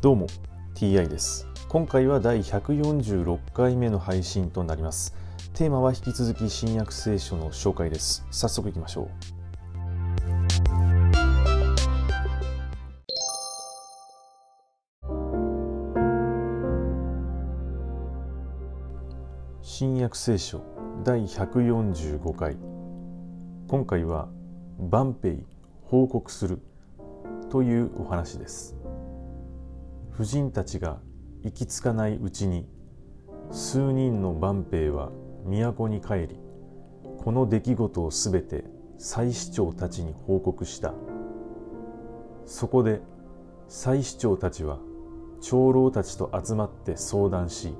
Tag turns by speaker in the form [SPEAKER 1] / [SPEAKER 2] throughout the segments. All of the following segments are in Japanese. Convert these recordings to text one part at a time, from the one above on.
[SPEAKER 1] どうも TI です。今回は第146回目の配信となります。テーマは引き続き新約聖書の紹介です。早速いきましょう。新約聖書第145回。今回は万兵報告するというお話です。婦人たちが行き着かないうちに数人の万兵は都に帰りこの出来事をすべて祭司長たちに報告した。そこで祭司長たちは長老たちと集まって相談し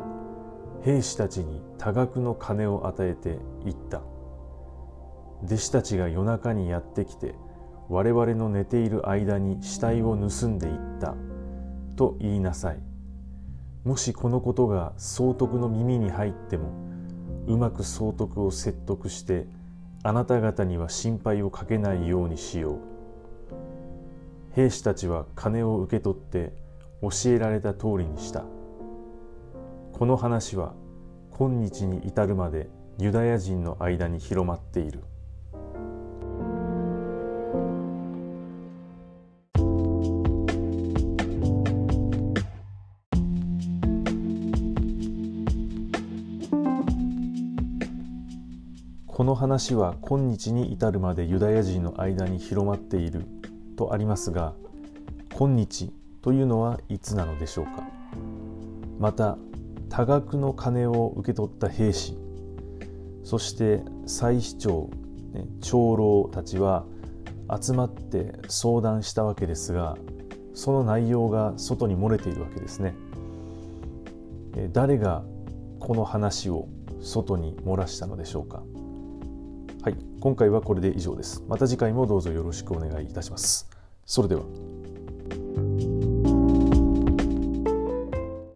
[SPEAKER 1] 兵士たちに多額の金を与えて言った。弟子たちが夜中にやってきて我々の寝ている間に死体を盗んでいった。と言いなさい。もしこのことが総督の耳に入ってもうまく総督を説得してあなた方には心配をかけないようにしよう。兵士たちは金を受け取って教えられた通りにした。この話は今日に至るまでユダヤ人の間に広まっている。この話は今日に至るまでユダヤ人の間に広まっているとありますが今日というのはいつなのでしょうか？また多額の金を受け取った兵士そして祭司長長老たちは集まって相談したわけですがその内容が外に漏れているわけですね。誰がこの話を外に漏らしたのでしょうか？はい、今回はこれで以上です。また次回もどうぞよろしくお願いいたします。それでは。